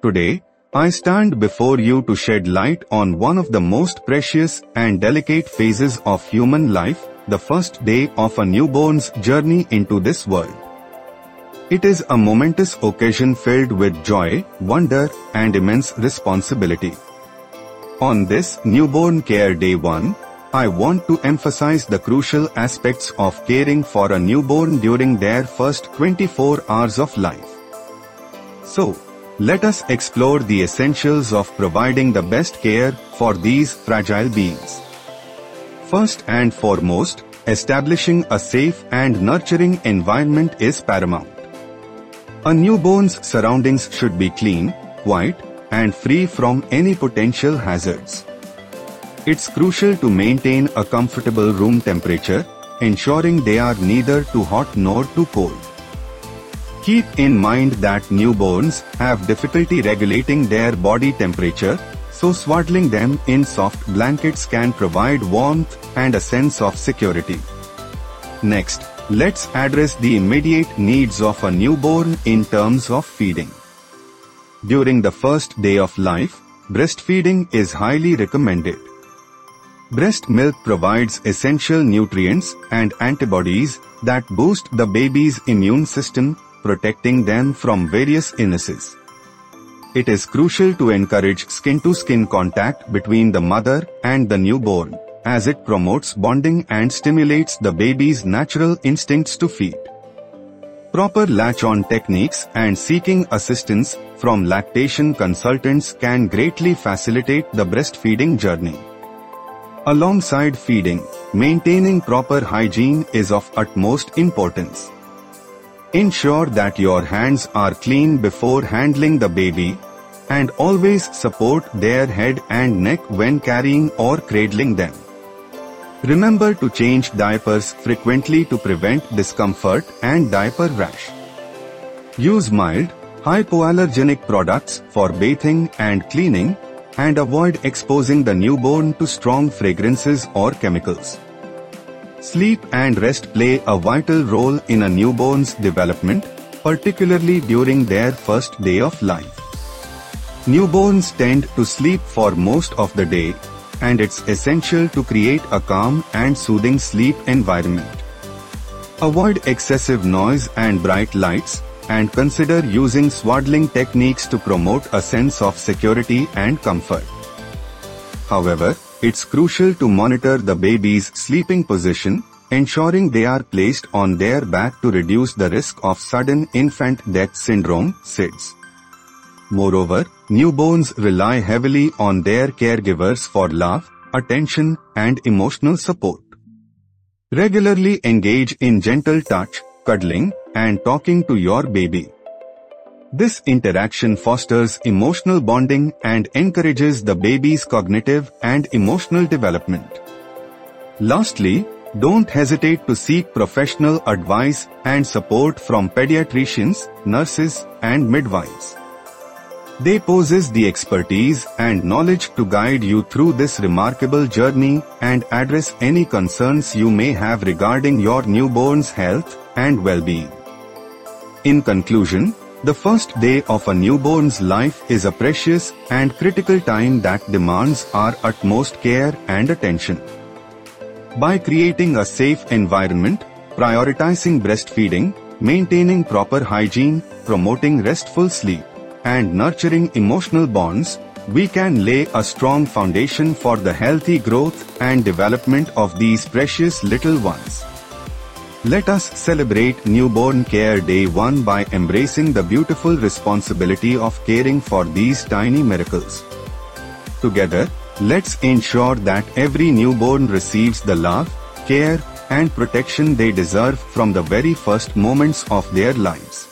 Today, I stand before you to shed light on one of the most precious and delicate phases of human life, the first day of a newborn's journey into this world. It is a momentous occasion filled with joy, wonder, and immense responsibility. On this Newborn Care Day 1, I want to emphasize the crucial aspects of caring for a newborn during their first 24 hours of life. So, let us explore the essentials of providing the best care for these fragile beings. First and foremost, establishing a safe and nurturing environment is paramount. A newborn's surroundings should be clean, quiet, and free from any potential hazards. It's crucial to maintain a comfortable room temperature, ensuring they are neither too hot nor too cold. Keep in mind that newborns have difficulty regulating their body temperature, so swaddling them in soft blankets can provide warmth and a sense of security. Next, let's address the immediate needs of a newborn in terms of feeding. During the first day of life, breastfeeding is highly recommended. Breast milk provides essential nutrients and antibodies that boost the baby's immune system protecting them from various illnesses. It is crucial to encourage skin-to-skin contact between the mother and the newborn, as it promotes bonding and stimulates the baby's natural instincts to feed. Proper latch-on techniques and seeking assistance from lactation consultants can greatly facilitate the breastfeeding journey. Alongside feeding, maintaining proper hygiene is of utmost importance. Ensure that your hands are clean before handling the baby and always support their head and neck when carrying or cradling them. Remember to change diapers frequently to prevent discomfort and diaper rash. Use mild, hypoallergenic products for bathing and cleaning and avoid exposing the newborn to strong fragrances or chemicals. Sleep and rest play a vital role in a newborn's development, particularly during their first day of life. Newborns tend to sleep for most of the day, and it's essential to create a calm and soothing sleep environment. Avoid excessive noise and bright lights, and consider using swaddling techniques to promote a sense of security and comfort. However, it's crucial to monitor the baby's sleeping position, ensuring they are placed on their back to reduce the risk of sudden infant death syndrome, SIDS. Moreover, newborns rely heavily on their caregivers for love, attention, and emotional support. Regularly engage in gentle touch, cuddling, and talking to your baby. This interaction fosters emotional bonding and encourages the baby's cognitive and emotional development. Lastly, don't hesitate to seek professional advice and support from pediatricians, nurses, and midwives. They possess the expertise and knowledge to guide you through this remarkable journey and address any concerns you may have regarding your newborn's health and well-being. In conclusion, the first day of a newborn's life is a precious and critical time that demands our utmost care and attention. By creating a safe environment, prioritizing breastfeeding, maintaining proper hygiene, promoting restful sleep, and nurturing emotional bonds, we can lay a strong foundation for the healthy growth and development of these precious little ones. Let us celebrate Newborn Care Day 1 by embracing the beautiful responsibility of caring for these tiny miracles. Together, let's ensure that every newborn receives the love, care, and protection they deserve from the very first moments of their lives.